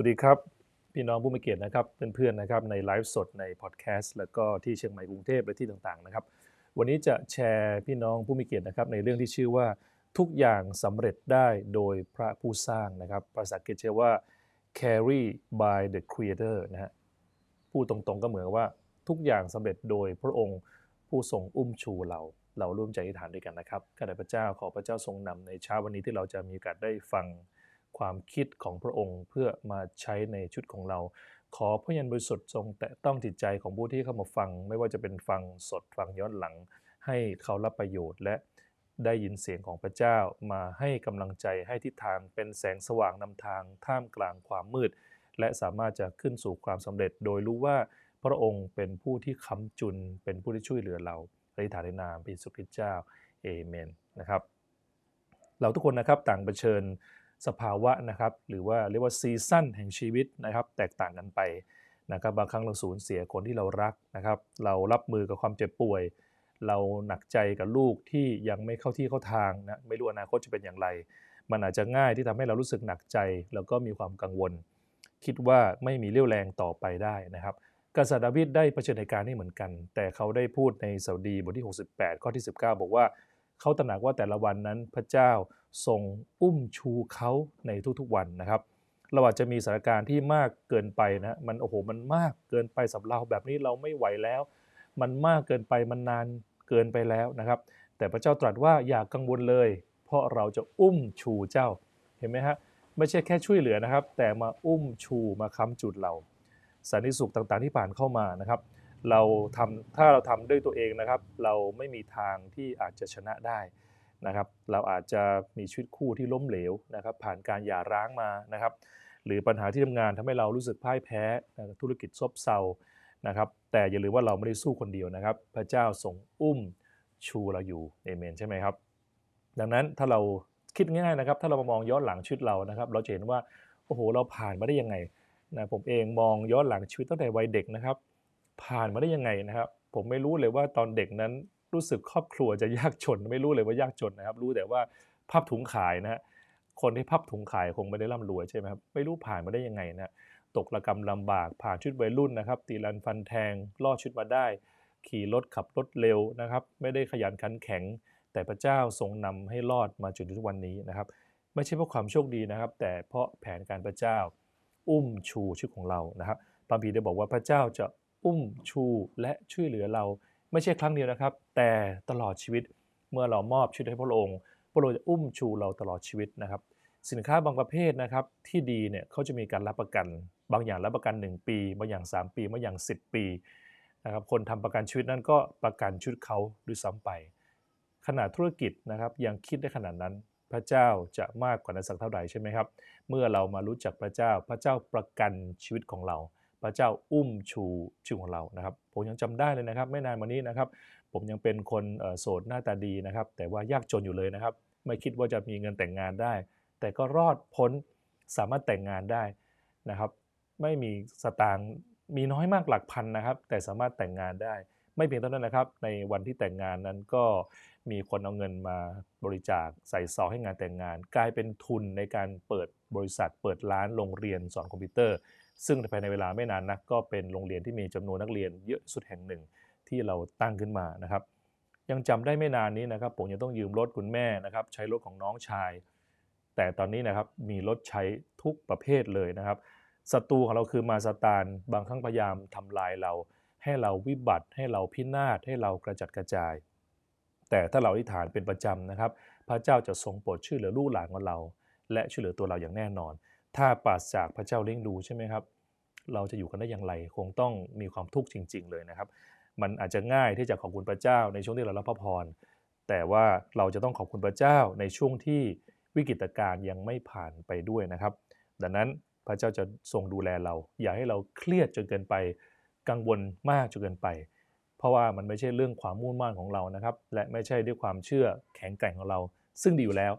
สวัสดีครับ พี่น้องผู้มีเกียรตินะครับเพื่อนๆนะครับในไลฟ์สดในพอดแคสต์แล้วก็ที่เชียงใหม่กรุงเทพและที่ต่างๆนะครับ วันนี้จะแชร์พี่น้องผู้มีเกียรตินะครับในเรื่องที่ชื่อว่าทุกอย่างสำเร็จได้โดยพระผู้สร้างนะครับภาษาอังกฤษชื่อว่า carry by the creator นะฮะพูดตรงๆก็เหมือนว่าทุกอย่างสำเร็จโดยพระองค์ผู้ทรงอุ้มชูเรา เราร่วมใจอธิษฐานด้วยกันนะครับข้าแต่พระเจ้าขอพระเจ้าทรงนำในเช้าวันนี้ที่เราจะมีโอกาสได้ฟัง ความคิดของพระองค์เพื่อมาใช้ในชุดของเรา ขอพระยันบริสุทธิ์ทรงแตะต้องจิตใจของผู้ที่เข้ามาฟัง ไม่ว่าจะเป็นฟังสดฟังย้อนหลัง ให้เขารับประโยชน์และได้ยินเสียงของพระเจ้ามาให้กำลังใจให้ทิศทางเป็นแสงสว่างนำทางท่ามกลางความมืด และสามารถจะขึ้นสู่ความสำเร็จ โดยรู้ว่าพระองค์เป็นผู้ที่ค้ำจุน เป็นผู้ที่ช่วยเหลือเราอธิษฐานในนามพระเยซูคริสต์เจ้าเอเมนนะครับ เราทุกคนนะครับต่างเผชิญ สภาวะนะครับหรือว่าเรียกว่าซีซั่นแห่งชีวิตนะครับแตกต่างกันไปนะครับบางครั้งเราสูญเสียคนที่เรารักนะครับ เรารับมือกับความเจ็บป่วย เราหนักใจกับลูกที่ยังไม่เข้าที่เข้าทางนะไม่รู้อนาคตจะเป็นอย่างไร มันอาจจะง่ายที่ทำให้เรารู้สึกหนักใจ แล้วก็มีความกังวล คิดว่าไม่มีเรี่ยวแรงต่อไปได้นะครับกษัตริย์ดาวิดได้เผชิญเหตุการณ์นี้เหมือนกัน แต่เขาได้พูดในสาดีบทที่ 68 ข้อที่ 19 บอกว่าเขาตระหนักว่าแต่ละวันนั้นพระเจ้า ทรงอุ้มชูเขาในทุกๆวันนะครับเราอาจจะมีสถานการณ์ที่มากเกินไปนะมันโอ้โหมันมากเกินไปสำหรับเราแบบนี้เราไม่ไหวแล้ว มันมากเกินไปมันนานเกินไปแล้วนะครับ แต่พระเจ้าตรัสว่าอย่ากกังวลเลย เพราะเราจะอุ้มชูเจ้าเห็นไหมฮะไม่ใช่แค่ช่วยเหลือนะครับ แต่มาอุ้มชูมาค้ำจุดเราสันนิสุขต่างๆที่ผ่านเข้ามานะครับ เราทำถ้าเราทำด้วยตัวเองนะครับ เราไม่มีทางที่อาจจะชนะได้ นะครับเราอาจจะมีชีวิตคู่ที่ล้มเหลวนะครับผ่านการหย่าร้างมานะครับหรือปัญหาที่ทำงานทำให้เรารู้สึกพ่ายแพ้ธุรกิจซบเซานะครับแต่อย่าลืมว่าเราไม่ได้สู้คนเดียวนะครับ พระเจ้าทรงอุ้มชูเราอยู่เอเมนใช่ไหมครับ ดังนั้นถ้าเราคิดง่ายๆนะครับ ถ้าเรามามองย้อนหลังชีวิตเรานะครับ เราจะเห็นว่าโอ้โหเราผ่านมาได้ยังไงนะผมเองมองย้อนหลังชีวิตตั้งแต่วัยเด็กนะครับ ผ่านมาได้ยังไงนะครับ ผมไม่รู้เลยว่าตอนเด็กนั้น รู้สึกครอบครัวจะยากจนไม่รู้เลยว่ายากจนนะครับ รู้แต่ว่าพับถุงขายนะฮะคนที่พับถุงขายคงไม่ได้ร่ำรวยใช่ไหมครับไม่รู้ผ่านมาได้ยังไงนะตกระกรรมลำบากผ่านชุดวัยรุ่นนะครับ ตีรันฟันแทงรอดชุดมาได้ ขี่รถขับรถเร็วนะครับ ไม่ได้ขยันขันแข็ง แต่พระเจ้าทรงนำให้รอดมาจนถึงวันนี้นะครับ ไม่ใช่เพราะความโชคดีนะครับ แต่เพราะแผนการพระเจ้า อุ้มชูชีวิตของเรานะครับพระพีได้บอกว่าพระเจ้าจะอุ้มชูและช่วยเหลือเรา ไม่ใช่ครั้งเดียวนะครับ แต่ตลอดชีวิตเมื่อเรามอบชีวิตให้พระองค์ พระองค์จะอุ้มชูเราตลอดชีวิตนะครับ สินค้าบางประเภทนะครับที่ดีเนี่ยเขาจะมีการรับประกัน บางอย่างรับประกัน 1 ปี บางอย่าง 3 ปีบางอย่าง 10 ปีนะครับคนทำประกันชีวิตนั้นก็ประกันชีวิตเขาด้วยซ้ำไป ขนาดธุรกิจนะครับยังคิดได้ขนาดนั้นพระเจ้าจะมากกว่านั้นสักเท่าใดใช่ไหมครับ เมื่อเรามารู้จักพระเจ้า พระเจ้าประกันชีวิตของเรา พระเจ้าอุ้มชูชื่อของเรานะครับ ผมยังจำได้เลยนะครับ ไม่นานมานี้นะครับ ผมยังเป็นคนโสดหน้าตาดีนะครับ แต่ว่ายากจนอยู่เลยนะครับ ไม่คิดว่าจะมีเงินแต่งงานได้ แต่ก็รอดพ้นสามารถแต่งงานได้นะครับ ไม่มีสตางค์มีน้อยมากหลักพันนะครับ แต่สามารถแต่งงานได้ ไม่เพียงเท่านั้นนะครับ ในวันที่แต่งงานนั้นก็มีคนเอาเงินมาบริจาคใส่ซองให้งานแต่งงาน กลายเป็นทุนในการเปิดบริษัท เปิดร้านโรงเรียนสอนคอมพิวเตอร์ ซึ่งภายในเวลาไม่นานนักก็เป็นโรงเรียนที่มีจำนวนนักเรียนเยอะสุดแห่งหนึ่งที่เราตั้งขึ้นมานะครับ ยังจำได้ไม่นานนี้นะครับผมยังต้องยืมรถคุณแม่นะครับ ใช้รถของน้องชาย แต่ตอนนี้นะครับมีรถใช้ทุกประเภทเลยนะครับศัตรูของเราคือมาสตานบางครั้งพยายามทำลายเรา ให้เราวิบัติ ให้เราพินาศให้เรากระจัดกระจาย แต่ถ้าเราอธิษฐานเป็นประจำนะครับ พระเจ้าจะทรงโปรดช่วยเหลือลูกหลานของเรา และช่วยเหลือตัวเราอย่างแน่นอน ถ้าปราศจากพระเจ้าเลี้ยงดูใช่ไหมครับ เราจะอยู่กันได้อย่างไร คงต้องมีความทุกข์จริง ๆ เลยนะครับ มันอาจจะง่ายที่จะขอบคุณพระเจ้าในช่วงที่เรารับพระพร แต่ว่าเราจะต้องขอบคุณพระเจ้าในช่วงที่วิกฤตการณ์ยังไม่ผ่านไปด้วยนะครับ ดังนั้นพระเจ้าจะทรงดูแลเรา อย่าให้เราเครียดจนเกินไป กังวลมากจนเกินไป เพราะว่ามันไม่ใช่เรื่องความมุ่งมั่นของเรานะครับ และไม่ใช่ด้วยความเชื่อแข็งแกร่งของเรา ซึ่งดีอยู่แล้ว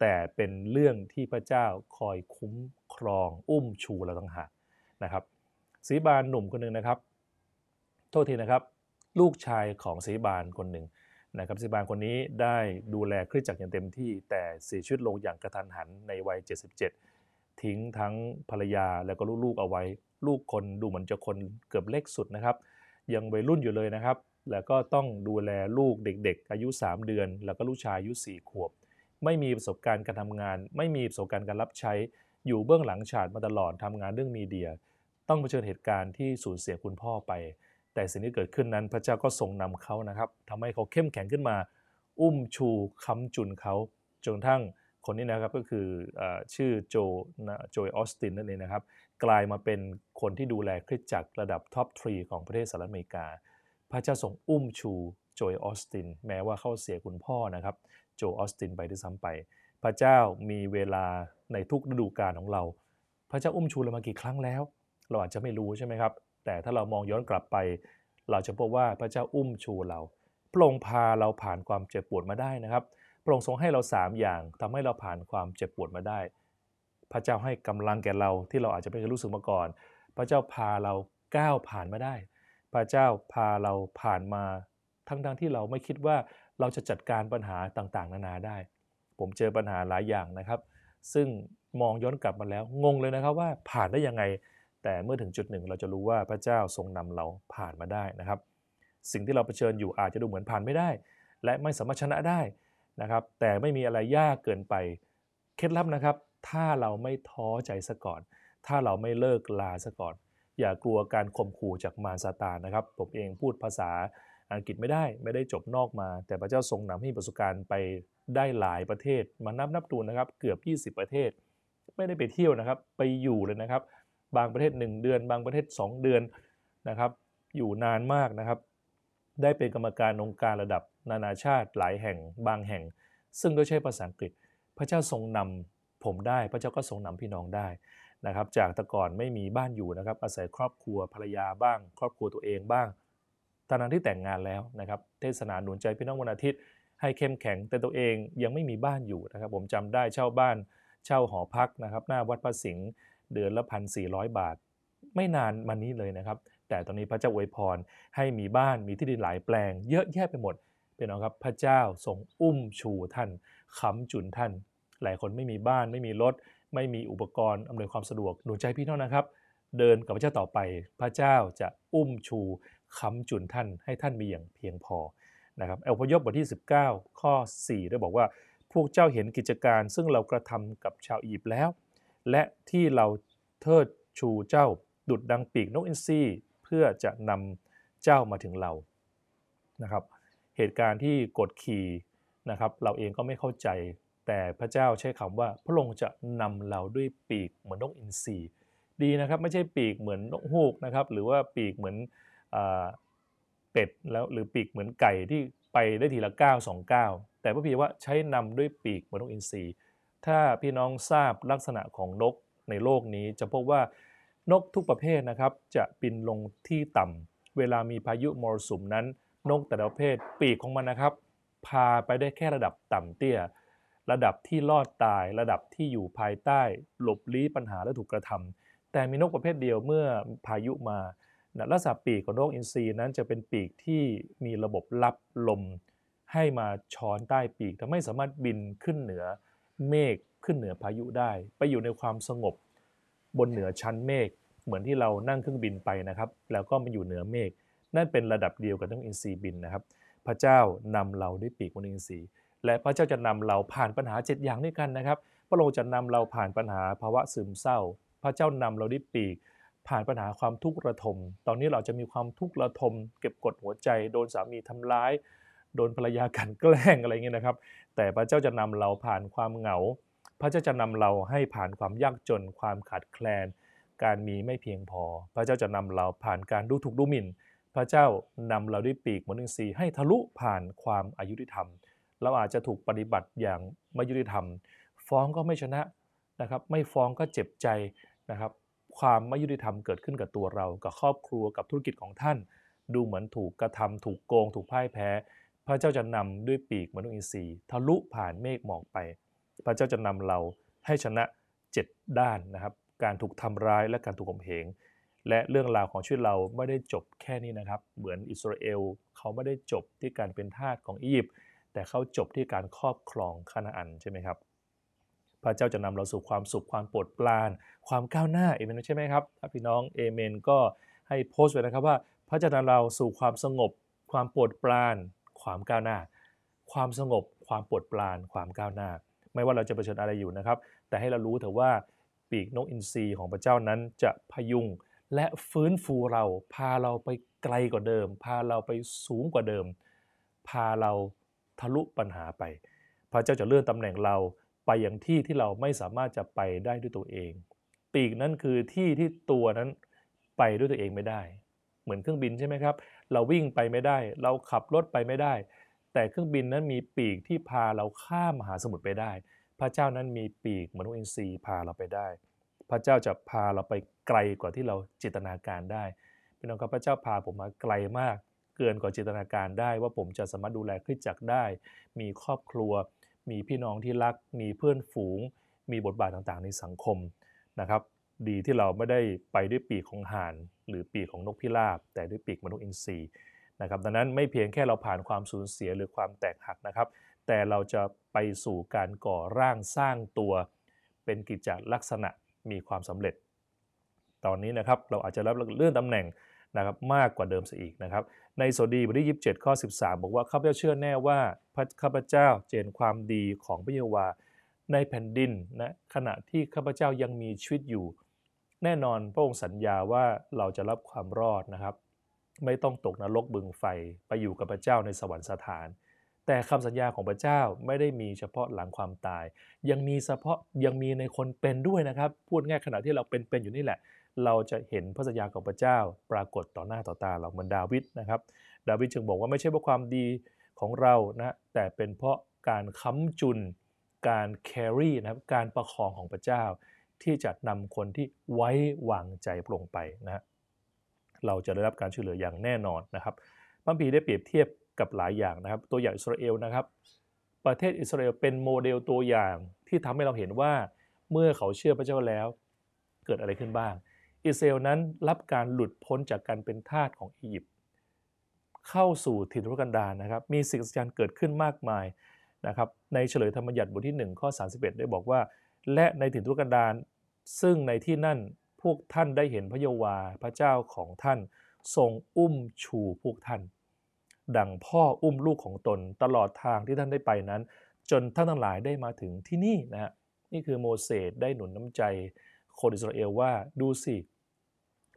แต่เป็นเรื่องที่พระเจ้าคอยคุ้มครองอุ้มชูเราต่างหากนะครับสีบานหนุ่มคนหนึ่งนะครับ โทษทีนะครับ ลูกชายของสีบานคนหนึ่งนะครับสีบานคนนี้ได้ดูแลคริสจักรอย่างเต็มที่ แต่เสียชีวิตลงอย่างกระทันหันในวัย 77 ทิ้งทั้งภรรยาแล้วก็ลูกๆเอาไว้ ลูกคนดูเหมือนจะคนเกือบเล็กสุดนะครับ ยังวัยรุ่นอยู่เลยนะครับ แล้วก็ต้องดูแลลูกเด็ก ๆ อายุ 3 เดือน แล้วก็ลูกชายอายุ 4 ขวบ ไม่มีประสบการณ์การทำงาน ไม่มีประสบการณ์การรับใช้ อยู่เบื้องหลังฉากมาตลอดทำงานเรื่องมีเดีย ต้องเผชิญเหตุการณ์ที่สูญเสียคุณพ่อไป แต่สิ่งที่เกิดขึ้นนั้นพระเจ้าก็ทรงนำเขานะครับทำให้เขาเข้มแข็งขึ้นมา อุ้มชูค้ำจุนเขาจนกระทั่งคนนี้นะครับก็คืออชื่อโจโจยออสตินนั่นเองนะครับ กลายมาเป็นคนที่ดูแลคริสตจักรระดับ top three ของประเทศสหรัฐอเมริกา พระเจ้าทรงอุ้มชูโจยออสตินแม้ว่าเขาเสียคุณพ่อนะครับ โจออสตินไปด้วยซ้ำไป พระเจ้ามีเวลาในทุกฤดูกาลของเรา พระเจ้าอุ้มชูเรามากี่ครั้งแล้ว เราอาจจะไม่รู้ใช่ไหมครับ แต่ถ้าเรามองย้อนกลับไป เราจะพบว่าพระเจ้าอุ้มชูเรา พระองค์พาเราผ่านความเจ็บปวดมาได้นะครับ พระองค์ทรงให้เรา 3 อย่างทำให้เราผ่านความเจ็บปวดมาได้ พระเจ้าให้กำลังแก่เราที่เราอาจจะไม่เคยรู้สึกมาก่อน พระเจ้าพาเราก้าวผ่านมาได้ พระเจ้าพาเราผ่านมาทั้งๆที่เราไม่คิดว่า เราจะจัดการปัญหาต่างๆ นานาได้ ผมเจอปัญหาหลายอย่างนะครับ ซึ่งมองย้อนกลับมาแล้วงงเลยนะครับว่าผ่านได้ยังไง แต่เมื่อถึงจุดหนึ่งเราจะรู้ว่าพระเจ้าทรงนำเราผ่านมาได้นะครับ สิ่งที่เราเผชิญอยู่อาจจะดูเหมือนผ่านไม่ได้ และไม่สามารถชนะได้นะครับ แต่ไม่มีอะไรยากเกินไปเคล็ดลับนะครับ ถ้าเราไม่ท้อใจซะก่อน ถ้าเราไม่เลิกลาซะก่อน อย่ากลัวการข่มขู่จากมารซาตานนะครับ ผมเองพูดภาษา อังกฤษไม่ได้ไม่ได้จบนอกมา แต่พระเจ้าทรงนำให้ประสบการณ์ไปได้หลายประเทศ มานับนับดูนะครับ เกือบ 20 ประเทศ ไม่ได้ไปเที่ยวนะครับ ไปอยู่เลยนะครับ บางประเทศ 1 เดือน บางประเทศ 2 เดือนนะครับ อยู่นานมากนะครับ ได้เป็นกรรมการองค์การระดับนานาชาติหลายแห่ง บางแห่ง ซึ่งโดยใช้ภาษาอังกฤษ พระเจ้าทรงนำผมได้ พระเจ้าก็ทรงนำพี่น้องได้นะครับ จากแต่ก่อนไม่มีบ้านอยู่นะครับ อาศัยครอบครัวภรรยาบ้าง ครอบครัวตัวเองบ้าง ตอนนั้นที่แต่งงานแล้วนะครับเทศนาหนุนใจพี่น้องวันอาทิตย์ ให้เข้มแข็งแต่ตัวเองยังไม่มีบ้านอยู่นะครับ ผมจำได้เช่าบ้านเช่าหอพักนะครับ หน้าวัดพระสิงห์เดือนละพันสี่ร้อยบาท ไม่นานมานี้เลยนะครับ แต่ตอนนี้พระเจ้าอวยพรให้มีบ้านมีที่ดินหลายแปลง เยอะแยะไปหมดเป็นน้องครับพระเจ้าทรงอุ้มชูท่านค้ำจุนท่าน หลายคนไม่มีบ้านไม่มีรถ ไม่มีอุปกรณ์อำนวยความสะดวกหนุนใจพี่น้องนะครับ เดินกับพระเจ้าต่อไป พระเจ้าจะอุ้มชู ค้ำจุนท่านให้ท่านมีอย่างเพียงพอนะครับอพยพบทที่ 19 ข้อ 4 ได้บอกว่า พวกเจ้าเห็นกิจการซึ่งเรากระทำกับชาวอียิปต์แล้ว และที่เราเทิดชูเจ้าดุดดังปีกนกอินทรีเพื่อจะนำเจ้ามาถึงเรานะครับเหตุการณ์ที่กดขี่นะครับเราเองก็ไม่เข้าใจแต่พระเจ้าใช้คำว่าพระองค์จะนำเราด้วยปีกเหมือนนกอินทรีดีนะครับ ไม่ใช่ปีกเหมือนนกฮูกนะครับหรือว่าปีกเหมือน เป็ดแล้วหรือปีกเหมือนไก่ที่ไปได้ทีละ9 2 9 แต่พระพีว่าใช้นำด้วยปีกเหมือนนกอินทรีถ้าพี่น้องทราบลักษณะของนกในโลกนี้จะพบว่านกทุกประเภทนะครับจะบินลงที่ต่ำเวลามีพายุมรสุมนั้น นกแต่ละประเภทปีกของมันนะครับ พาไปได้แค่ระดับต่ำเตี้ย ระดับที่รอดตาย ระดับที่อยู่ภายใต้ หลบลี้ปัญหาและถูกกระทำแต่มีนกประเภทเดียวเมื่อพายุมา ลักษณะปีกของนกอินทรีนั้นจะเป็นปีกที่มีระบบรับลม ให้มาช้อนใต้ปีกทำให้สามารถบินขึ้นเหนือเมฆขึ้นเหนือพายุได้ ไปอยู่ในความสงบบนเหนือชั้นเมฆเหมือนที่เรานั่งเครื่องบินไปนะครับ แล้วก็มาอยู่เหนือเมฆนั่นเป็นระดับเดียวกับนกอินทรีบินนะครับ พระเจ้านำเราด้วยปีกนกอินทรีและพระเจ้าจะนำเราผ่านปัญหา 7 อย่างด้วยกันนะครับ พระองค์จะนำเราผ่านปัญหาภาวะซึมเศร้า พระเจ้านำเราด้วยปีก ผ่านปัญหาความทุกข์ระทม ตอนนี้เราจะมีความทุกข์ระทม เก็บกดหัวใจโดนสามีทำร้าย โดนภรรยากันแกล้งอะไรเงี้ยนะครับ แต่พระเจ้าจะนำเราผ่านความเหงา พระเจ้าจะนำเราให้ผ่านความยากจน ความขาดแคลน การมีไม่เพียงพอ พระเจ้าจะนำเราผ่านการดูถูกดูหมิ่น พระเจ้านำเราด้วยปีกมนุษย์ให้ทะลุผ่านความอายุติธรรม เราอาจจะถูกปฏิบัติอย่างไม่ยุติธรรม ฟ้องก็ไม่ชนะนะครับ ไม่ฟ้องก็เจ็บใจนะครับ ความไม่ยุติธรรมเกิดขึ้นกับตัวเรา กับครอบครัวกับธุรกิจของท่าน ดูเหมือนถูกกระทำถูกโกง ถูกพ่ายแพ้ พระเจ้าจะนำด้วยปีกมนุษย์อินทรีย์ทะลุผ่านเมฆหมอกไป พระเจ้าจะนำเราให้ชนะ 7 ด้านนะครับ การถูกทำร้ายและการถูกข่มเหงและเรื่องราวของชีวิตเราไม่ได้จบแค่นี้นะครับ เหมือนอิสราเอลเขาไม่ได้จบที่การเป็นทาสของอียิปต์แต่เขาจบที่การครอบครองคานาอันใช่ไหมครับ พระเจ้าจะนำเราสู่ความสุขความโปรดปราน ความก้าวหน้าเอเมนใช่ไหมครับถ้าพี่น้องเอเมนก็ให้โพสต์ไว้นะครับว่า พระเจ้าจะนำเราสู่ความสงบ ความโปรดปราน ความก้าวหน้า ความสงบ ความโปรดปราน ความก้าวหน้า ไม่ว่าเราจะเผชิญอะไรอยู่นะครับ แต่ให้เรารู้เถอะว่าปีกนกอินทรีของพระเจ้านั้นจะพยุงและฟื้นฟูเรา พาเราไปไกลกว่าเดิม พาเราไปสูงกว่าเดิม พาเราทะลุปัญหาไป พระเจ้าจะเลื่อนตำแหน่งเรา ไปอย่างที่ที่เราไม่สามารถจะไปได้ด้วยตัวเอง ปีกนั้นคือที่ที่ตัวนั้นไปด้วยตัวเองไม่ได้ เหมือนเครื่องบินใช่ไหมครับ เราวิ่งไปไม่ได้ เราขับรถไปไม่ได้ แต่เครื่องบินนั้นมีปีกที่พาเราข้ามมหาสมุทรไปได้ พระเจ้านั้นมีปีกมนุษย์อินทรีย์พาเราไปได้ พระเจ้าจะพาเราไปไกลกว่าที่เราจินตนาการได้พี่น้องครับพระเจ้าพาผมมาไกลมาก เกินกว่าจินตนาการได้ ว่าผมจะสามารถดูแลคริสตจักรได้ มีครอบครัว มีพี่น้องที่รัก มีเพื่อนฝูง มีบทบาทต่างๆ ในสังคมนะครับ ดีที่เราไม่ได้ไปด้วยปีกของห่าน หรือปีกของนกพิราบ แต่ด้วยปีกมนุษย์อินทรีย์นะครับดังนั้นไม่เพียงแค่เราผ่านความสูญเสียหรือความแตกหักนะครับ แต่เราจะไปสู่การก่อร่างสร้างตัว เป็นกิจจลักษณะมีความสำเร็จ ตอนนี้นะครับเราอาจจะรับเลื่อนตำแหน่ง นะครับมากกว่าเดิมซะอีกนะครับ ในโสดีบทที่ 27 ข้อ 13 บอกว่าข้าพเจ้าเชื่อแน่ว่าพระข้าพเจ้าเจนความดีของพระเยโฮวาในแผ่นดินนะขณะที่ข้าพเจ้ายังมีชีวิตอยู่ แน่นอนพระองค์สัญญาว่าเราจะรับความรอดนะครับ ไม่ต้องตกนรกบึงไฟไปอยู่กับพระเจ้าในสวรรคสถาน แต่คำสัญญาของพระเจ้าไม่ได้มีเฉพาะหลังความตาย ยังมีเฉพาะยังมีในคนเป็นด้วยนะครับ พูดง่ายขณะที่เราเป็นๆอยู่นี่แหละ เราจะเห็นพระสัญญาของพระเจ้าปรากฏต่อหน้าต่อตาเราเหมือนดาวิดนะครับ ดาวิดจึงบอกว่าไม่ใช่เพราะความดีของเรานะแต่เป็นเพราะการค้ำจุนการ carry นะครับการประคองของพระเจ้า ที่จะนำคนที่ไว้วางใจลงไปนะฮะเราจะได้รับการช่วยเหลืออย่างแน่นอนนะครับพระคัมภีร์ได้เปรียบเทียบกับหลายอย่างนะครับ ตัวอย่างอิสราเอลนะครับ ประเทศอิสราเอลเป็นโมเดลตัวอย่างที่ทำให้เราเห็นว่าเมื่อเขาเชื่อพระเจ้าแล้ว เกิดอะไรขึ้นบ้าง อิสราเอลนั้นรับการหลุดพ้นจากการเป็นทาสของอียิปต์เข้าสู่ถิ่นทุรกันดารนะครับ มีสิ่งสัจจ์เกิดขึ้นมากมายนะครับในเฉลยธรรมบัญญัติบทที่ 1 ข้อ 31 ได้บอกว่า และในถิ่นทุรกันดารซึ่งในที่นั่นพวกท่านได้เห็นพระเยาว์วาพระเจ้าของท่าน ทรงอุ้มชูพวกท่าน ดังพ่ออุ้มลูกของตนตลอดทางที่ท่านได้ไปนั้น จนท่านทั้งหลายได้มาถึงที่นี่นะฮะนี่คือโมเสสได้หนุนน้ำใจ คนอิสราเอลว่าดูสิ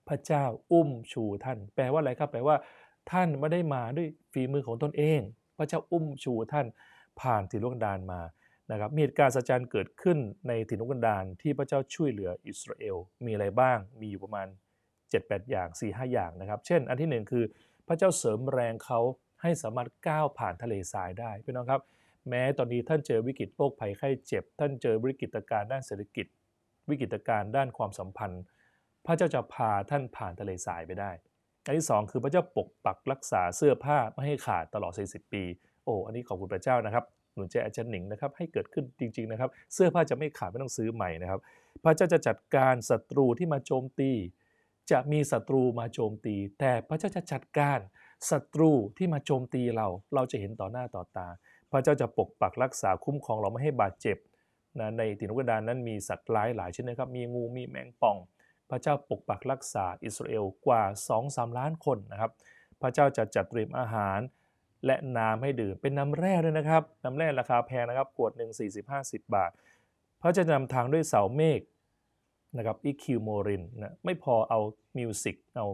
พระเจ้าอุ้มชูท่าน แปลว่าอะไรครับ แปลว่า ท่านไม่ได้มาด้วยฝีมือของตนเอง พระเจ้าอุ้มชูท่านผ่านถิ่นทุรกันดารมานะครับมีเหตุการณ์สัจจรเกิดขึ้นในถิ่นทุรกันดารที่พระเจ้าช่วยเหลืออิสราเอล มีอะไรบ้างมีอยู่ประมาณ 7-8 อย่าง 4-5 อย่างนะครับ เช่น อันที่ 1 คือพระเจ้าเสริมแรงเขาให้สามารถก้าวผ่านทะเลทรายได้พี่น้องครับ แม้ตอนนี้ท่านเจอวิกฤตโรคภัยไข้เจ็บ ท่านเจอวิกฤตการณ์ด้านเศรษฐกิจ วิกฤตการณ์ด้านความสัมพันธ์ พระเจ้าจะพาท่านผ่านทะเลทรายไปได้อันที่ 2 คือพระเจ้าปกปักรักษาเสื้อผ้าไม่ให้ขาดตลอด 40 ปี โอ้อันนี้ขอบคุณพระเจ้านะครับหนุนใจอาจารย์หนิงนะครับให้เกิดขึ้นจริงๆนะครับ เสื้อผ้าจะไม่ขาดไม่ต้องซื้อใหม่นะครับ พระเจ้าจะจัดการศัตรูที่มาโจมตี จะมีศัตรูมาโจมตี แต่พระเจ้าจะจัดการศัตรูที่มาโจมตีเรา เราจะเห็นต่อหน้าต่อตา พระเจ้าจะปกปักรักษาคุ้มครองเราไม่ให้บาดเจ็บ นะในถิ่นทุรกันดารนั้นมีสัตว์ร้ายหลายชนิดนะครับ มีงูมีแมงป่อง พระเจ้าปกปักรักษาอิสราเอลกว่า 2-3 ล้านคนนะครับ พระเจ้าจะจัดเตรียมอาหาร และน้ำให้ดื่มเป็นน้ำแร่ด้วยนะครับน้ำแร่ราคาแพงนะครับขวดหนึ่ง40-50 บาท พระเจ้าจะนำทางด้วยเสาเมฆนะครับอีคิวโมรินนะไม่พอเอามิวสิกเอา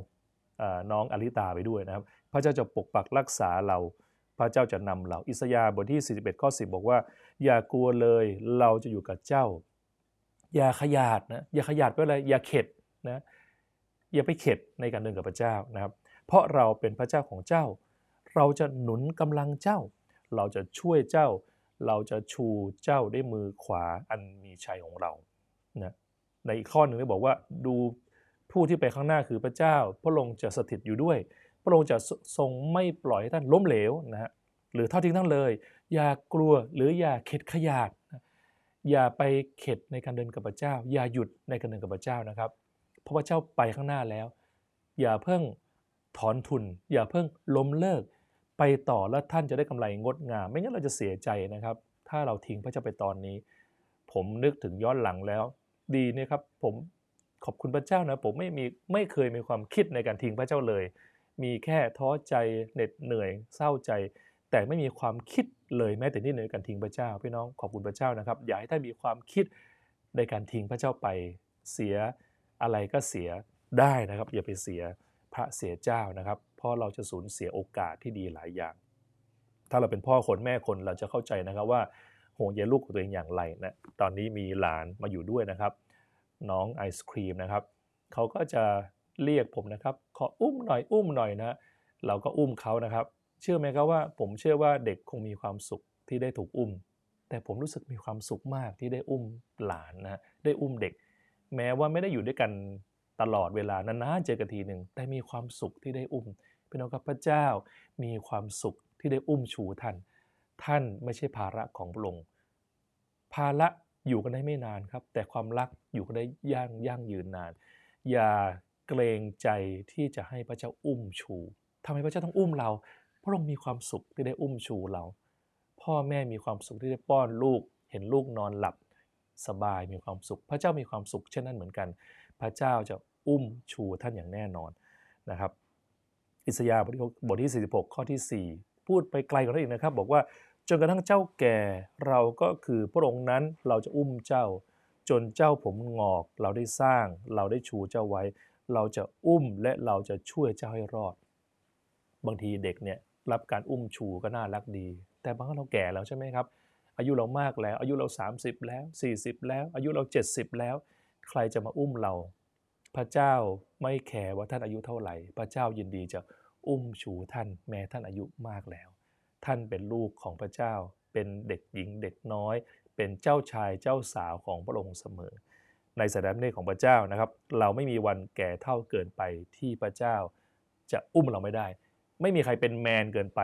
น้องอลิตาไปด้วยนะครับ พระเจ้าจะปกปักรักษาเรา พระเจ้าจะนำเรา อิสยาห์บทที่ 41 ข้อ 10 บอกว่า อย่ากลัวเลย เราจะอยู่กับเจ้า อย่าขยาดนะ อย่าขยาดไปอะไร อย่าเข็ดนะ อย่าไปเข็ดในการเดินกับพระเจ้านะครับ เพราะเราเป็นพระเจ้าของเจ้า เราจะหนุนกำลังเจ้า เราจะช่วยเจ้า เราจะชูเจ้าด้วยมือขวาอันมีชัยของเรา นะ ในอีกข้อหนึ่งได้บอกว่า ดูผู้ที่ไปข้างหน้าคือพระเจ้า พระองค์จะสถิตอยู่ด้วย ระองค์จะทรงไม่ปล่อยให้ท่านล้มเหลวนะฮะหรือเท่าทิ้งท่านเลย อย่ากลัวหรืออย่าเข็ดขยาดอย่าไปเข็ดในการเดินกับพระเจ้า อย่าหยุดในการเดินกับพระเจ้านะครับ เพราะพระเจ้าไปข้างหน้าแล้ว อย่าเพิ่งถอนทุน อย่าเพิ่งล้มเลิก ไปต่อแล้วท่านจะได้กำไรงดงาม ไม่งั้นเราจะเสียใจนะครับ ถ้าเราทิ้งพระเจ้าไปตอนนี้ ผมนึกถึงย้อนหลังแล้ว ดีเนี่ยครับผมขอบคุณพระเจ้านะผมไม่มีไม่เคยมีความคิดในการทิ้งพระเจ้าเลย มีแค่ท้อใจเหน็ดเหนื่อยเศร้าใจ แต่ไม่มีความคิดเลยแม้แต่นิดหน่อยในการทิ้งพระเจ้าพี่น้องขอบคุณพระเจ้านะครับอย่าให้ท่านมีความคิดในการทิ้งพระเจ้าไปเสียอะไรก็เสียได้นะครับอย่าไปเสียพระเสียเจ้านะครับ เพราะเราจะสูญเสียโอกาสที่ดีหลายอย่าง ถ้าเราเป็นพ่อคนแม่คนเราจะเข้าใจนะครับว่าห่วงใยลูกของตัวเองอย่างไรนะตอนนี้มีหลานมาอยู่ด้วยนะครับ น้องไอศครีมนะครับเขาก็จะ เรียกผมนะครับ ขออุ้มหน่อยอุ้มหน่อยนะ เราก็อุ้มเขานะครับ เชื่อไหมครับว่า ผมเชื่อว่าเด็กคงมีความสุขที่ได้ถูกอุ้ม แต่ผมรู้สึกมีความสุขมากที่ได้อุ้มหลานนะได้อุ้มเด็ก แม้ว่าไม่ได้อยู่ด้วยกันตลอดเวลานานๆเจอกันทีหนึ่งแต่มีความสุขที่ได้อุ้มพี่น้องครับพระเจ้ามีความสุขที่ได้อุ้มชูท่าน ท่านไม่ใช่ภาระของพระองค์ภาระอยู่กันได้ไม่นานครับ แต่ความรักอยู่กันได้ย่งย่างยืนนาน อย่า เกรงใจที่จะให้พระเจ้าอุ้มชูทำไมพระเจ้าต้องอุ้มเรา พระองค์มีความสุขที่ได้อุ้มชูเรา พ่อแม่มีความสุขที่ได้ป้อนลูก เห็นลูกนอนหลับ สบายมีความสุข พระเจ้ามีความสุขเช่นนั้นเหมือนกัน พระเจ้าจะอุ้มชูท่านอย่างแน่นอนนะครับ อิสยาห์บทที่ 46 ข้อที่ 4 พูดไปไกลกว่านั้นอีกนะครับ บอกว่าจนกระทั่งเจ้าแก่เราก็คือพระองค์นั้นเราจะอุ้มเจ้า จนเจ้าผมงอก เราได้สร้างเราได้ชูเจ้าไว้ เราจะอุ้มและเราจะช่วยเจ้าให้รอด บางทีเด็กเนี่ยรับการอุ้มชูก็น่ารักดี แต่บางครั้งเราแก่แล้วใช่ไหมครับ อายุเรามากแล้ว อายุเรา 30 แล้ว 40 แล้ว อายุเรา 70 แล้ว ใครจะมาอุ้มเรา พระเจ้าไม่แคร์ว่าท่านอายุเท่าไหร่ พระเจ้ายินดีจะอุ้มชูท่านแม้ท่านอายุมากแล้ว ท่านเป็นลูกของพระเจ้า เป็นเด็กหญิงเด็กน้อย เป็นเจ้าชายเจ้าสาวของพระองค์เสมอ ในสถานเนของพระเจ้านะครับ เราไม่มีวันแก่เท่าเกินไปที่พระเจ้าจะอุ้มเราไม่ได้ ไม่มีใครเป็นแมนเกินไป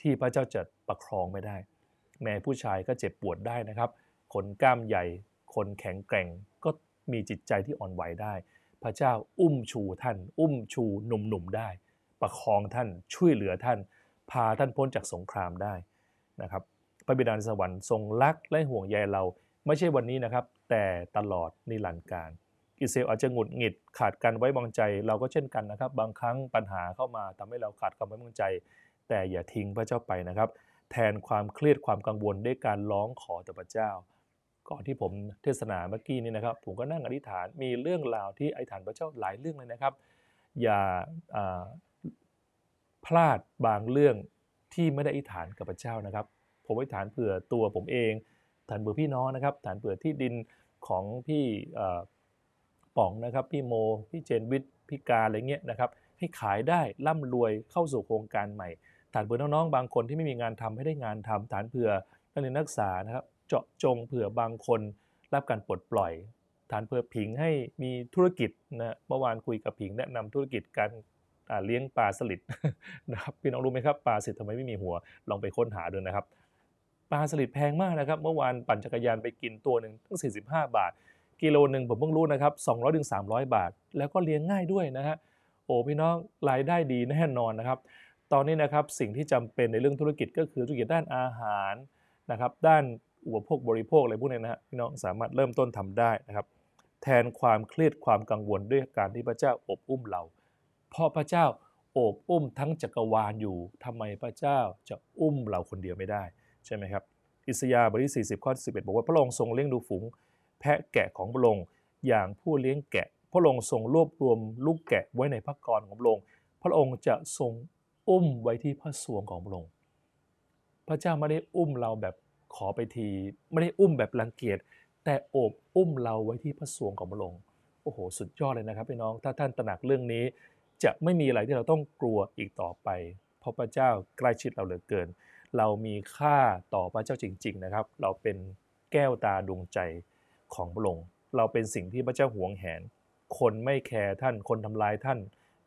ที่พระเจ้าจะประคองไม่ได้ แม่ผู้ชายก็เจ็บปวดได้นะครับ คนกล้ามใหญ่ คนแข็งแกร่งก็มีจิตใจที่อ่อนไหวได้ พระเจ้าอุ้มชูท่าน อุ้มชูหนุ่มๆได้ ประคองท่านช่วยเหลือท่าน พาท่านพ้นจากสงครามได้นะครับ พระบิดาในสวรรค์ทรงรักและห่วงใยเรา ไม่ใช่วันนี้นะครับ แต่ตลอดนิรันดร์การอิสราเอลอาจจะหงุดหงิดขาดการไว้วางใจ เราก็เช่นกันนะครับ บางครั้งปัญหาเข้ามาทำให้เราขาดความไว้วางใจ แต่อย่าทิ้งพระเจ้าไปนะครับ แทนความเครียดความกังวลด้วยการร้องขอต่อพระเจ้า ก่อนที่ผมเทศนาเมื่อกี้นี้นะครับ ผมก็นั่งอธิษฐานมีเรื่องราวที่อธิษฐานพระเจ้าหลายเรื่องเลยนะครับ อย่าพลาดบางเรื่องที่ไม่ได้อธิษฐานกับพระเจ้านะครับ ผมอธิษฐานเผื่อตัวผมเองฐานเผื่อพี่น้องนะครับฐานเผื่อที่ดิน ของพี่ป๋องนะครับพี่โมพี่เจนวิทย์พี่กาอะไรเงี้ยนะครับให้ขายได้ร่ำรวยเข้าสู่โครงการใหม่ ฐานเผื่อน้องๆบางคนที่ไม่มีงานทำให้ได้งานทำฐานเผื่อนักเรียนนักศึกษานะครับเจาะจงเผื่อบางคนรับการปลดปล่อย ฐานเผื่อผิงให้มีธุรกิจนะเมื่อวานคุยกับผิงแนะนำธุรกิจการเลี้ยงปลาสลิดนะครับพี่น้องรู้ไหมครับปลาสลิดทำไมไม่มีหัวลองไปค้นหาดูนะครับ ปลาสลิดแพงมากนะครับ เมื่อวานปั่นจักรยานไปกินตัวหนึ่งตั้ง 45 บาท กิโลหนึ่งผมเพิ่งรู้นะครับ200ถึง300 บาท แล้วก็เลี้ยงง่ายด้วยนะฮะโอ้พี่น้องรายได้ดีแน่นอนนะครับ ตอนนี้นะครับสิ่งที่จำเป็นในเรื่องธุรกิจก็คือธุรกิจด้านอาหารนะครับ ด้านอุปโภคบริโภคอะไรพวกนี้นะฮะพี่น้องสามารถเริ่มต้นทำได้นะครับ แทนความเครียดความกังวลด้วยการที่พระเจ้าอบอุ้มเราเพราะพระเจ้าโอบอุ้มทั้งจักรวาลอยู่ทำไมพระเจ้าจะอุ้มเราคนเดียวไม่ได้ ใช่ไหมครับอิสยาบทที่40 ข้อ11 บอกว่าพระองค์ทรงเลี้ยงดูฝูง แพะแกะของพระองค์อย่างผู้เลี้ยงแกะ พระองค์ทรงรวบรวมลูกแกะไว้ในพระกรของพระองค์พระองค์จะทรงอุ้มไว้ที่พระสวงของพระองค์พระเจ้าไม่ได้อุ้มเราแบบขอไปที ไม่ได้อุ้มแบบรังเกียจแต่โอบอุ้มเราไว้ที่พระสวงของพระองค์โอ้โห สุดยอดเลยนะครับพี่น้องถ้าท่านตระหนักเรื่องนี้ จะไม่มีอะไรที่เราต้องกลัวอีกต่อไป เพราะพระเจ้าใกล้ชิดเราเหลือเกิน เรามีค่าต่อพระเจ้าจริง ๆ นะครับ เราเป็นแก้วตาดวงใจของพระองค์เราเป็นสิ่งที่พระเจ้าหวงแหน คนไม่แคร์ท่าน คนทำลายท่าน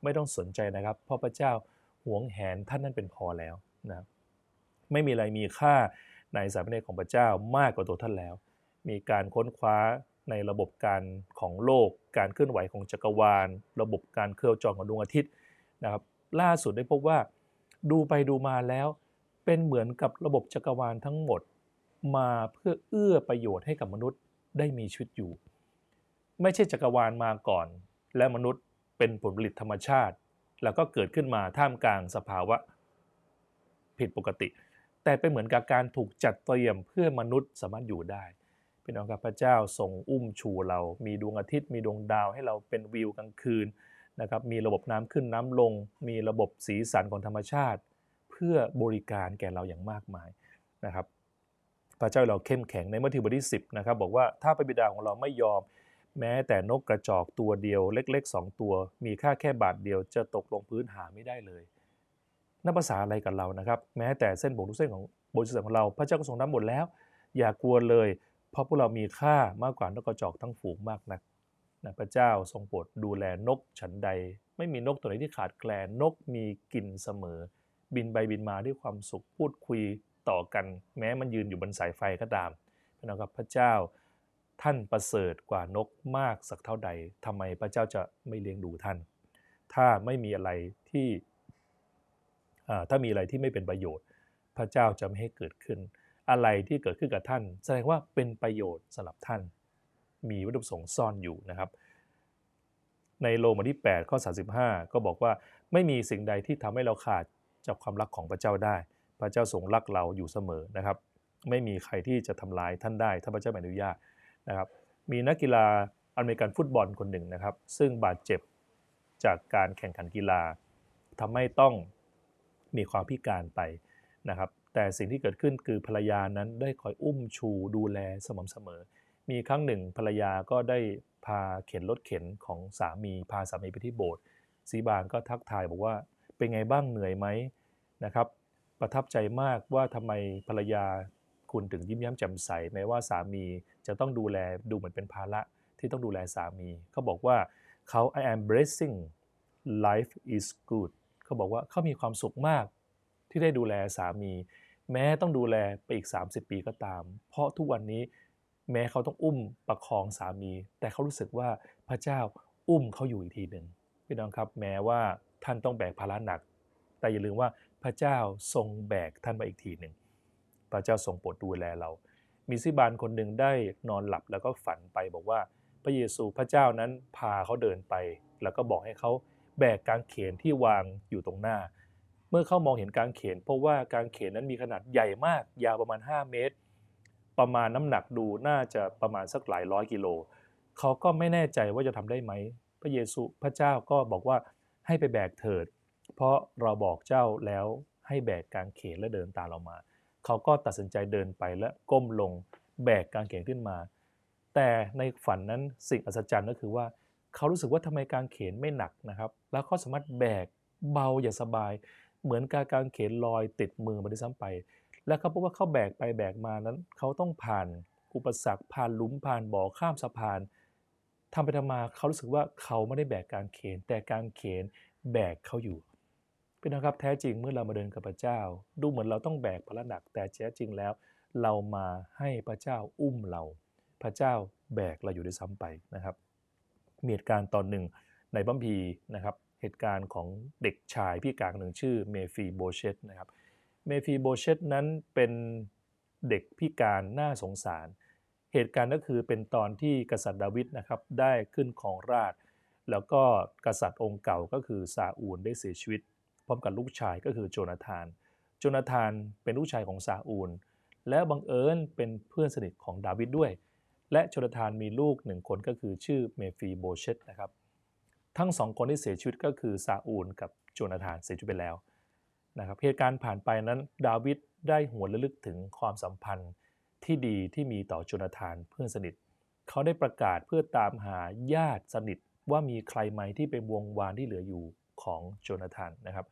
ไม่ต้องสนใจนะครับ เพราะพระเจ้าหวงแหนท่านนั่นเป็นพอแล้วนะไม่มีอะไรมีค่าในสายพระเนตรของพระเจ้ามากกว่าตัวท่านแล้ว มีการค้นคว้าในระบบการของโลก การเคลื่อนไหวของจักรวาล ระบบการเคลื่อนจรของดวงอาทิตย์นะครับ ล่าสุดได้พบว่าดูไปดูมาแล้ว เป็นเหมือนกับระบบจักรวาลทั้งหมด มาเพื่อเอื้อประโยชน์ให้กับมนุษย์ได้มีชีวิตอยู่ ไม่ใช่จักรวาลมาก่อน และมนุษย์เป็นผลผลิตธรรมชาติ แล้วก็เกิดขึ้นมาท่ามกลางสภาวะผิดปกติ แต่เป็นเหมือนกับการถูกจัดเตรียมเพื่อมนุษย์สามารถอยู่ได้พี่น้องครับพระเจ้าทรงอุ้มชูเรา มีดวงอาทิตย์ มีดวงดาวให้เราเป็นวิวกลางคืนนะครับ มีระบบน้ำขึ้นน้ำลง มีระบบสีสันของธรรมชาติ พื่อบริการแก่เราอย่างมากมายนะครับพระเจ้าเราเข้มแข็งในมัทธิวบทที่10นะครับบอกว่าถ้าพระบิดาของเราไม่ยอม แม้แต่นกกระจอกตัวเดียวเล็กๆ 2 ตัว มีค่าแค่บาทเดียวจะตกลงพื้นหาไม่ได้เลยนับภาษาอะไรกับเรานะครับ แม้แต่เส้นบงทุกเส้นของบนเส้นของเรา พระเจ้าก็ทรงนับหมดแล้ว อย่ากลัวเลย เพราะพวกเรามีค่ามากกว่านกกระจอกทั้งฝูงมากนักนะพระเจ้าทรงโปรดดูแลนกฉันใด ไม่มีนกตัวไหนที่ขาดแคลนนกมีกินเสมอ บินไปบินมาด้วยความสุขพูดคุยต่อกัน แม้มันยืนอยู่บนสายไฟก็ตามพี่นะครับพระเจ้าท่านประเสริฐกว่านกมากสักเท่าใดทำไมพระเจ้าจะไม่เลี้ยงดูท่าน ถ้าไม่มีอะไรที่ถ้ามีอะไรที่ไม่เป็นประโยชน์ พระเจ้าจะไม่ให้เกิดขึ้น อะไรที่เกิดขึ้นกับท่าน แสดงว่าเป็นประโยชน์สำหรับท่าน มีวัตถุประสงค์ซ่อนอยู่นะครับ ในโลมาที่ 8 ข้อ 35 ก็บอกว่าไม่มีสิ่งใดที่ทำให้เราขาด จากความรักของพระเจ้าได้ พระเจ้าทรงรักเราอยู่เสมอนะครับ ไม่มีใครที่จะทำลายท่านได้ ถ้าพระเจ้าไม่อนุญาตนะครับ มีนักกีฬาอเมริกันฟุตบอลคนหนึ่งนะครับ ซึ่งบาดเจ็บจากการแข่งขันกีฬาทำให้ต้องมีความพิการไปนะครับ แต่สิ่งที่เกิดขึ้นคือภรรยานั้นได้คอยอุ้มชูดูแลสม่ำเสมอ มีครั้งหนึ่งภรรยาก็ได้พาเข็นรถเข็นของสามีพาสามีไปที่โบสถ์สีบานก็ทักทายบอกว่า เป็นไงบ้างเหนื่อยไหมนะครับ ประทับใจมากว่าทำไมภรรยาคุณถึงยิ้มย้มแจ่มใสแม้ว่าสามีจะต้องดูแลดูเหมือนเป็นภาระที่ต้องดูแลสามี เขาบอกว่าเขา I am blessing life is good เขาบอกว่าเขามีความสุขมากที่ได้ดูแลสามี แม้ต้องดูแลไปอีก 30 ปีก็ตาม เพราะทุกวันนี้แม้เขาต้องอุ้มประคองสามี แต่เขารู้สึกว่าพระเจ้าอุ้มเขาอยู่อีกทีหนึ่งพี่น้องครับ แม้ว่า ท่านต้องแบกภาระหนัก แต่อย่าลืมว่าพระเจ้าทรงแบกท่านไปอีกทีหนึ่ง พระเจ้าทรงโปรดดูแลเรา มีซิบานคนหนึ่งได้นอนหลับแล้วก็ฝันไปบอกว่าพระเยซูพระเจ้านั้นพาเขาเดินไป แล้วก็บอกให้เขาแบกกางเขนที่วางอยู่ตรงหน้า เมื่อเขามองเห็นกางเขน เพราะว่ากางเขนนั้นมีขนาดใหญ่มาก ยาวประมาณ 5 เมตร ประมาณน้ำหนักดูน่าจะประมาณสักหลายร้อยกิโล เขาก็ไม่แน่ใจว่าจะทำได้ไหม พระเยซูพระเจ้าก็บอกว่า ให้ไปแบกเถิด เพราะเราบอกเจ้าแล้วให้แบกกางเขนและเดินตามเรามา เขาก็ตัดสินใจเดินไปและก้มลงแบกกางเขนขึ้นมา แต่ในฝันนั้นสิ่งอัศจรรย์ก็คือว่าเขารู้สึกว่าทำไมกางเขนไม่หนักนะครับ แล้วเขาสามารถแบกเบาอย่างสบาย เหมือนการกางเขนลอยติดมือมาด้วยซ้ำไป แล้วเขาพบว่าเขาแบกไปแบกมานั้น เขาต้องผ่านอุปสรรคผ่านหลุมผ่านบ่อข้ามสะพาน ทำไปทำมาเขารู้สึกว่าเขาไม่ได้แบกกางเขน แต่กางเขนแบกเขาอยู่เป็นนะครับแท้จริงเมื่อเรามาเดินกับพระเจ้า ดูเหมือนเราต้องแบกภาระหนัก แต่แท้จริงแล้ว เรามาให้พระเจ้าอุ้มเรา พระเจ้าแบกเราอยู่ด้วยซ้ำไปนะครับมีเหตุการณ์ตอนหนึ่งในบัมพีนะครับเหตุการณ์ของเด็กชายพี่กลางหนึ่งชื่อเมฟีโบเชตนะครับเมฟีโบเชตนั้นเป็นเด็กพิการน่าสงสาร เหตุการณ์ก็คือเป็นตอนที่กษัตริย์ดาวิดนะครับได้ขึ้นของราช แล้วก็กษัตริย์องค์เก่าก็คือซาอูลได้เสียชีวิต พร้อมกับลูกชายก็คือโจนาธาน โจนาธานเป็นลูกชายของซาอูล และบังเอิญเป็นเพื่อนสนิทของดาวิดด้วย และโจนาธานมีลูกหนึ่งคนก็คือชื่อเมฟีโบเชตนะครับ ทั้งสองคนที่เสียชีวิตก็คือซาอูลกับโจนาธานเสียชีวิตไปแล้วนะครับเหตุการณ์ผ่านไปนั้นดาวิดได้หวนระลึกถึงความสัมพันธ์ ที่ดีที่มีต่อโจนาธานเพื่อนสนิท เขาได้ประกาศเพื่อตามหาญาติสนิทว่ามีใครไหมที่เป็นวงวานที่เหลืออยู่ของโจนาธานนะครับ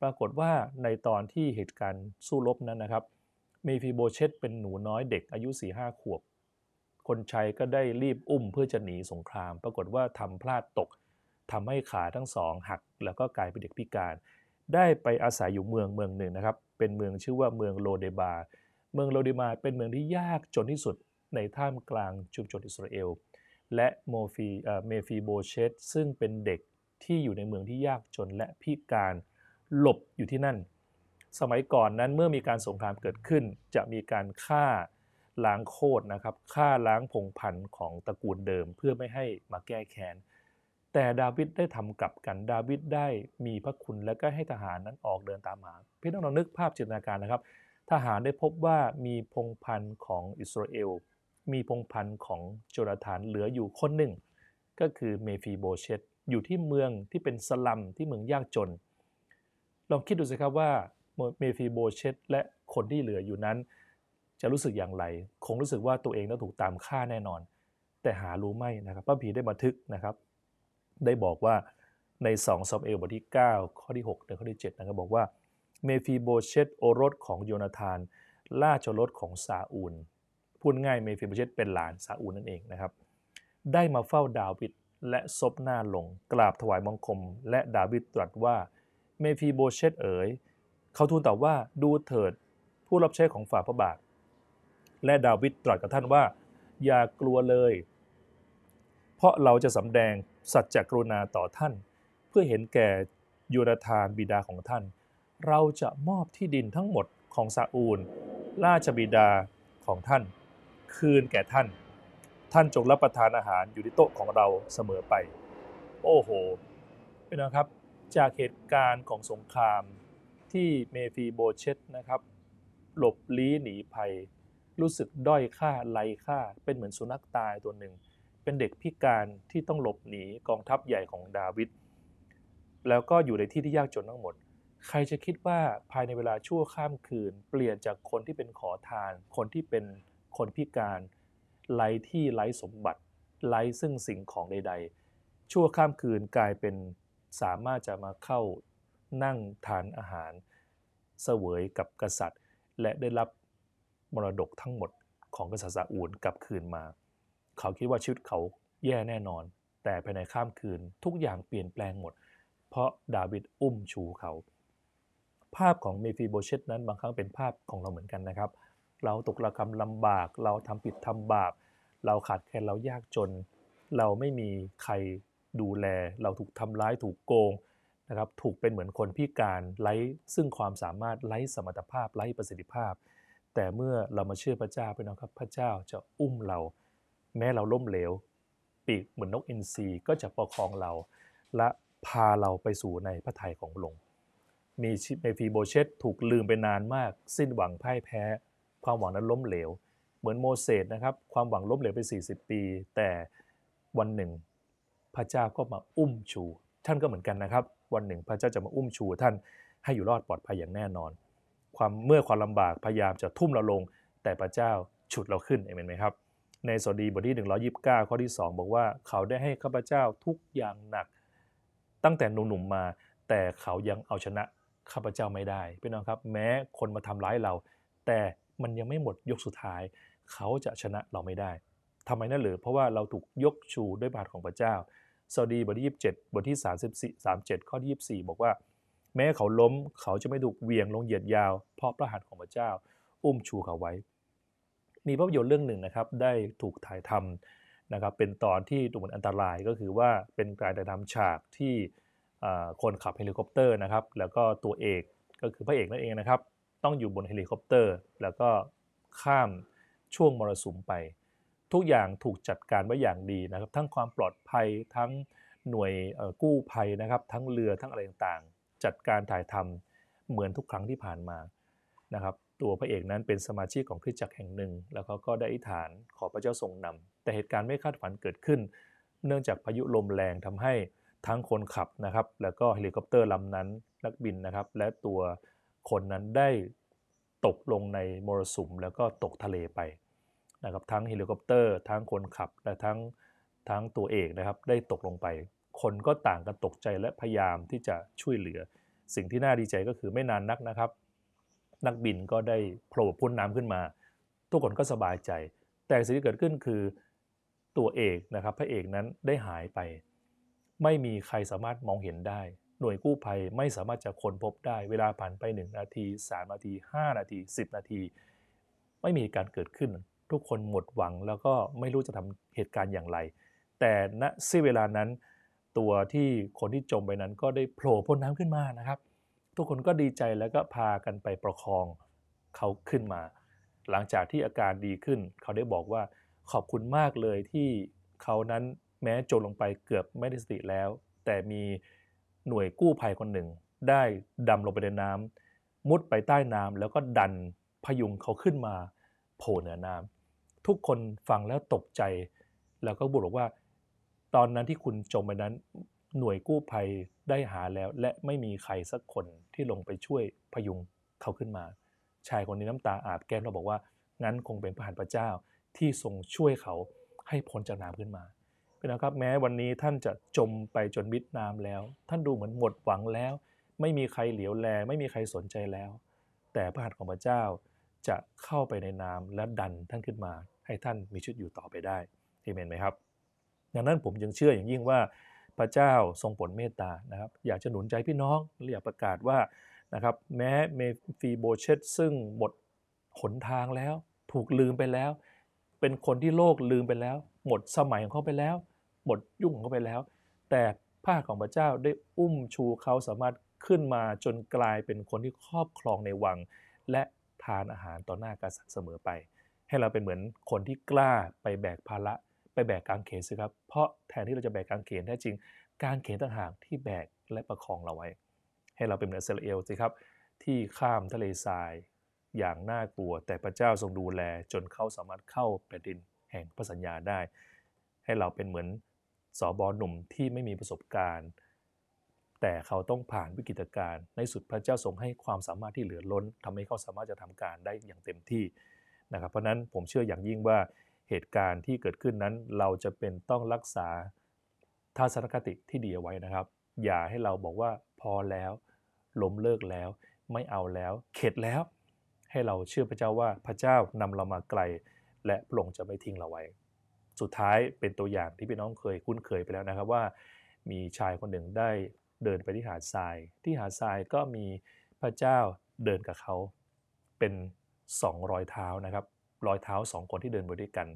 ปรากฏว่าในตอนที่เหตุการณ์สู้รบนั้นนะครับเมฟีโบเชตเป็นหนูน้อยเด็กอายุ4-5ขวบ คนใช้ก็ได้รีบอุ้มเพื่อจะหนีสงคราม ปรากฏว่าทำพลาดตกทำให้ขาทั้งสองหัก แล้วก็กลายเป็นเด็กพิการ ได้ไปอาศัยอยู่เมืองเมืองหนึ่งนะครับ เป็นเมืองชื่อว่าเมืองโลเดบา เมืองโลเดบาเป็นเมืองที่ยากจนที่สุดในท่ามกลางชุมชนอิสราเอล และโมฟีเมฟีโบเชตซึ่งเป็นเด็กที่อยู่ในเมืองที่ยากจนและพิการหลบอยู่ที่นั่น สมัยก่อนนั้นเมื่อมีการสงครามเกิดขึ้น จะมีการฆ่าล้างโคตรนะครับฆ่าล้างพงพันธุ์ของตระกูลเดิมเพื่อไม่ให้มาแก้แค้นแต่ดาวิดได้ทำกลับกันดาวิดได้มีพระคุณและก็ให้ทหารนั้นออกเดินตามหาพี่น้องลองนึกภาพจินตนาการนะครับ ทหารได้พบว่ามีพงพันธ์ของอิสราเอล มีพงพันธ์ของโจนาธานเหลืออยู่คนหนึ่ง ก็คือเมฟีโบเชตอยู่ที่เมืองที่เป็นสลัมที่เมืองยากจน ลองคิดดูสิครับว่าเมฟีโบเชตและคนที่เหลืออยู่นั้น จะรู้สึกอย่างไร คงรู้สึกว่าตัวเองต้องถูกตามฆ่าแน่นอน แต่หารู้ไม่นะครับพระคัมภีร์ได้บันทึกนะครับ ได้บอกว่าใน2ซามูเอลบทที่ 9 ข้อที่6ถึงข้อที่7นะครับบอกว่า เมฟีโบเชตโอรสของโยนาธาน ราชโอรสของซาอูล พูดง่ายเมฟีโบเชตเป็นหลานซาอูลนั่นเองนะครับ ได้มาเฝ้าดาวิดและซบหน้าลง กราบถวายบังคม และดาวิดตรัสว่าเมฟีโบเชตเอ๋ย เขาทูลตอบว่าดูเถิด ผู้รับใช้ของฝ่าพระบาท และดาวิดตรัสกับท่านว่า อย่ากลัวเลย เพราะเราจะสำแดงสัจจกรุณาต่อท่าน เพื่อเห็นแก่ยูนาธานบิดาของท่าน เราจะมอบที่ดินทั้งหมดของซาอูล ราชบิดาของท่าน คืนแก่ท่าน ท่านจงรับประทานอาหารอยู่ที่โต๊ะของเราเสมอไป โอ้โหเป็นนะครับ จากเหตุการณ์ของสงครามที่เมฟีโบเชตนะครับ หลบลี้หนีภัย รู้สึกด้อยค่าไร้ค่า เป็นเหมือนสุนัขตายตัวหนึ่ง เป็นเด็กพิการที่ต้องหลบหนีกองทัพใหญ่ของดาวิดแล้วก็อยู่ในที่ที่ยากจนทั้งหมด ใครจะคิดว่าภายในเวลาชั่วข้ามคืน เปลี่ยนจากคนที่เป็นขอทาน คนที่เป็นคนพิการไร้ที่ไร้สมบัติไร้ซึ่งสิ่งของใด ๆ ชั่วข้ามคืนกลายเป็นสามารถจะมาเข้านั่งทานอาหารเสวยกับกษัตริย์ และได้รับมรดกทั้งหมดของกษัตริย์ซาอูลกลับคืนมา เขาคิดว่าชีวิตเขาแย่แน่นอน แต่ภายในข้ามคืนทุกอย่างเปลี่ยนแปลงหมด เพราะดาวิดอุ้มชูเขา ภาพของเมฟีโบเชตนั้นบางครั้งเป็นภาพของเราเหมือนกันนะครับ เราตกระกรรมลำบาก เราทำผิดทำบาป เราขาดแคลนเรายากจน เราไม่มีใครดูแล เราถูกทำร้ายถูกโกงนะครับถูกเป็นเหมือนคนพิการไร้ซึ่งความสามารถไร้สมรรถภาพไร้ประสิทธิภาพ แต่เมื่อเรามาเชื่อพระเจ้าไปนะครับ พระเจ้าจะอุ้มเรา แม้เราล้มเหลว ปีกเหมือนนกอินทรีก็จะประคองเรา และพาเราไปสู่ในพระทัยของพระองค์ มีเมฟีโบเชตถูกลืมไปนานมาก สิ้นหวังพ่ายแพ้ ความหวังนั้นล้มเหลว เหมือนโมเสสนะครับความหวังล้มเหลวไป 40 ปี แต่วันหนึ่ง พระเจ้าก็มาอุ้มชู ท่านก็เหมือนกันนะครับ วันหนึ่งพระเจ้าจะมาอุ้มชู ท่านให้อยู่รอดปลอดภัยอย่างแน่นอน ความเมื่อความลำบากพยายามจะทุ่มเราลง แต่พระเจ้าฉุดเราขึ้นเอเมนไหมครับ ในสดีบทที่ 129 ข้อที่ 2 บอกว่าเขาได้ให้ข้าพเจ้าทุกอย่างหนัก ตั้งแต่หนุ่มๆมา แต่เขายังเอาชนะ ข้าพเจ้าไม่ได้พี่น้องครับ แม้คนมาทำร้ายเรา แต่มันยังไม่หมดยกสุดท้าย เขาจะชนะเราไม่ได้ทำไมนั่นหรือเพราะว่าเราถูกยกชูด้วยบาทของพระเจ้าสดีบทที่27 บทที่ 34 37 ข้อที่24 บอกว่า แม้เขาล้มเขาจะไม่ถูกเวียงลงเหยียดยาว เพราะพระหัตถ์ของพระเจ้า อุ้มชูเขาไว้ มีภาพยนตร์เรื่องหนึ่งนะครับได้ถูกถ่ายทำนะครับเป็นตอนที่ดูเหมือนอันตรายก็คือว่าเป็นการถ่ายทำฉากที่ คนขับเฮลิคอปเตอร์นะครับแล้วก็ตัวเอกก็คือพระเอกนั่นเองนะครับ ต้องอยู่บนเฮลิคอปเตอร์ แล้วก็ข้ามช่วงมรสุมไป ทุกอย่างถูกจัดการไว้อย่างดีนะครับ ทั้งความปลอดภัยทั้งหน่วยกู้ภัยนะครับ ทั้งเรือทั้งอะไรต่างๆ จัดการถ่ายทำเหมือนทุกครั้งที่ผ่านมานะครับ ตัวพระเอกนั้นเป็นสมาชิกของคริสตจักรแห่งหนึ่ง แล้วเขาก็ได้อธิษฐานขอพระเจ้าทรงนำแต่เหตุการณ์ไม่คาดฝันเกิดขึ้น เนื่องจากพายุลมแรงทำให้ ทั้งคนขับนะครับ แล้วก็เฮลิคอปเตอร์ลำนั้นนักบินนะครับ และตัวคนนั้นได้ตกลงในมรสุมแล้วก็ตกทะเลไปนะครับทั้งเฮลิคอปเตอร์ทั้งคนขับและทั้งทั้งตัวเอกนะครับ ได้ตกลงไป คนก็ต่างกันตกใจและพยายามที่จะช่วยเหลือ สิ่งที่น่าดีใจก็คือไม่นานนักนะครับ นักบินก็ได้โผล่พ้นน้ำขึ้นมา ทุกคนก็สบายใจ แต่สิ่งที่เกิดขึ้นคือตัวเอกนะครับ พระเอกนั้นได้หายไป ไม่มีใครสามารถมองเห็นได้ หน่วยกู้ภัยไม่สามารถจะค้นพบได้ เวลาผ่านไป 1 นาที 3 นาที 5 นาที 10 นาที ไม่มีการเกิดขึ้น ทุกคนหมดหวังแล้วก็ไม่รู้จะทำเหตุการณ์อย่างไร แต่ณสิเวลานั้น ตัวที่คนที่จมไปนั้นก็ได้โผล่พ้นน้ำขึ้นมานะครับ ทุกคนก็ดีใจแล้วก็พากันไปประคองเขาขึ้นมา หลังจากที่อาการดีขึ้น เขาได้บอกว่าขอบคุณมากเลยที่เขานั้น แม้จมลงไปเกือบไม่ได้สติแล้ว แต่มีหน่วยกู้ภัยคนหนึ่ง ได้ดำลงไปในน้ำมุดไปใต้น้ำแล้วก็ดันพยุงเขาขึ้นมาโผล่เหนือน้ำทุกคนฟังแล้วตกใจ แล้วก็บอกว่า ตอนนั้นที่คุณจมไปนั้น หน่วยกู้ภัยได้หาแล้ว และไม่มีใครสักคนที่ลงไปช่วยพยุงเขาขึ้นมา ชายคนนี้น้ำตาอาบแก้มเราบอกว่างั้นคงเป็นพระหัตถ์พระเจ้าที่ทรงช่วยเขาให้พ้นจากน้ำขึ้นมา นะครับแม้วันนี้ท่านจะจมไปจนมิดน้ำแล้ว ท่านดูเหมือนหมดหวังแล้ว ไม่มีใครเหลียวแล ไม่มีใครสนใจแล้ว แต่พระหัตถ์ของพระเจ้าจะเข้าไปในน้ำและดันท่านขึ้นมา ให้ท่านมีชีวิตอยู่ต่อไปได้เอเมนไหมครับ ดังนั้นผมยังเชื่ออย่างยิ่งว่าพระเจ้าทรงผลเมตตานะครับ อยากจะหนุนใจพี่น้องและอยากประกาศว่านะครับแม้เมฟีโบเชตซึ่งหมดหนทางแล้ว ถูกลืมไปแล้ว เป็นคนที่โลกลืมไปแล้ว หมดสมัยของเขาไปแล้ว หมดยุ่งของเขาไปแล้ว แต่พระของพระเจ้าได้อุ้มชูเขาสามารถขึ้นมาจนกลายเป็นคนที่ครอบครองในวัง และทานอาหารต่อหน้ากษัตริย์เสมอไป ให้เราเป็นเหมือนคนที่กล้าไปแบกภาระไปแบกกางเขนสิครับ เพราะแทนที่เราจะแบกกางเขนแท้จริง การเขนต่างหากที่แบกและประคองเราไว้ ให้เราเป็นเหมือนอิสราเอลสิครับที่ข้ามทะเลทรายอย่างน่ากลัว แต่พระเจ้าทรงดูแลจนเขาสามารถเข้าแผ่นดินแห่งพระสัญญาได้ ให้เราเป็นเหมือน สอบอหนุ่มที่ไม่มีประสบการณ์ แต่เขาต้องผ่านวิกฤตการณ์ในสุดพระเจ้าทรงให้ความสามารถที่เหลือล้นทำให้เขาสามารถจะทำการได้อย่างเต็มที่นะครับเพราะนั้นผมเชื่ออย่างยิ่งว่าเหตุการณ์ที่เกิดขึ้นนั้น เราจะเป็นต้องรักษาทัศนคติที่ดีเอาไว้นะครับ อย่าให้เราบอกว่าพอแล้วล้มเลิกแล้ว ไม่เอาแล้ว เข็ดแล้ว ให้เราเชื่อพระเจ้าว่าพระเจ้านำเรามาไกล และพระองค์จะไม่ทิ้งเราไว้ สุดท้ายเป็นตัวอย่างที่พี่น้องเคยคุ้นเคยไปแล้วนะครับว่า มีชายคนหนึ่งได้เดินไปที่หาดทราย ที่หาดทรายก็มีพระเจ้าเดินกับเขาเป็นสองรอยเท้านะครับรอยเท้าสองคนที่เดินไปด้วยกัน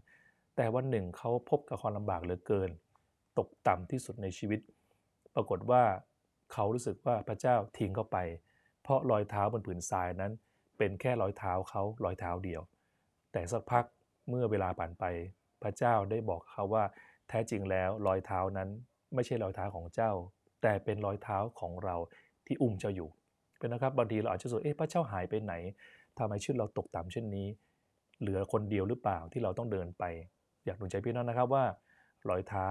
แต่วันหนึ่งเขาพบกับความลำบากเหลือเกิน ตกต่ำที่สุดในชีวิต ปรากฏว่าเขารู้สึกว่าพระเจ้าทิ้งเขาไป เพราะรอยเท้าบนผืนทรายนั้น เป็นแค่รอยเท้าเขารอยเท้าเดียว แต่สักพักเมื่อเวลาผ่านไป พระเจ้าได้บอกเขาว่า แท้จริงแล้วรอยเท้านั้นไม่ใช่รอยเท้าของเจ้า แต่เป็นรอยเท้าของเราที่อุ้มเจ้าอยู่เป็นนะครับบางทีเราอาจจะรู้เอ๊ะพระเจ้าหายไปไหนทำไมชีวิตเราตกต่ำเช่นนี้ เหลือคนเดียวหรือเปล่าที่เราต้องเดินไป อยากหนุนใจพี่น้องนะครับว่ารอยเท้า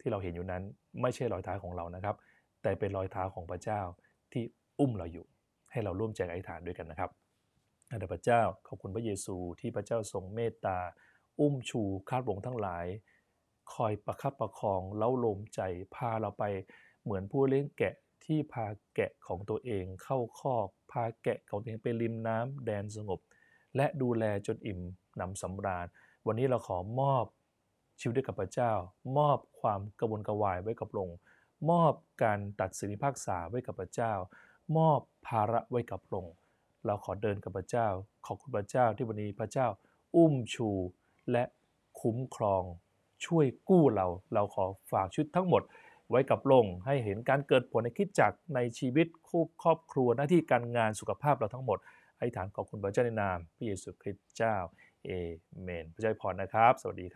ที่เราเห็นอยู่นั้น ไม่ใช่รอยเท้าของเรานะครับ แต่เป็นรอยเท้าของพระเจ้าที่อุ้มเราอยู่ ให้เราร่วมใจอธิษฐานด้วยกันนะครับอาพระเจ้าขอบคุณพระเยซูที่พระเจ้าทรงเมตตา อุ้มชูคาดวงทั้งหลาย คอยประคับประคองเล้าลมใจพาเราไปเหมือนผู้เลี้ยงแกะที่พาแกะของตัวเองเข้าคอกพาแกะของตัวเองไปริมน้ำแดนสงบ และดูแลจนอิ่มหนำสำราญ วันนี้เราขอมอบชีวิตให้กับพระเจ้า มอบความกระวนกระวายไว้กับพระองค์มอบการตัดสินพิพากษาไว้กับพระเจ้า มอบภาระไว้กับพระองค์เราขอเดินกับพระเจ้า ขอบคุณพระเจ้าที่วันนี้พระเจ้า อุ้มชู และคุ้มครองช่วยกู้เรา เราขอฝากชุดทั้งหมด ไว้กับลงให้เห็นการเกิดผลในคิดจักในชีวิตคู่ครอบครัวหน้าที่การงานสุขภาพเราทั้งหมดให้ฐานขอบคุณพระเจ้าในนามพระเยซูคริสต์เจ้าเอเมนพระเจ้าอวยพรนะครับ สวัสดีครับ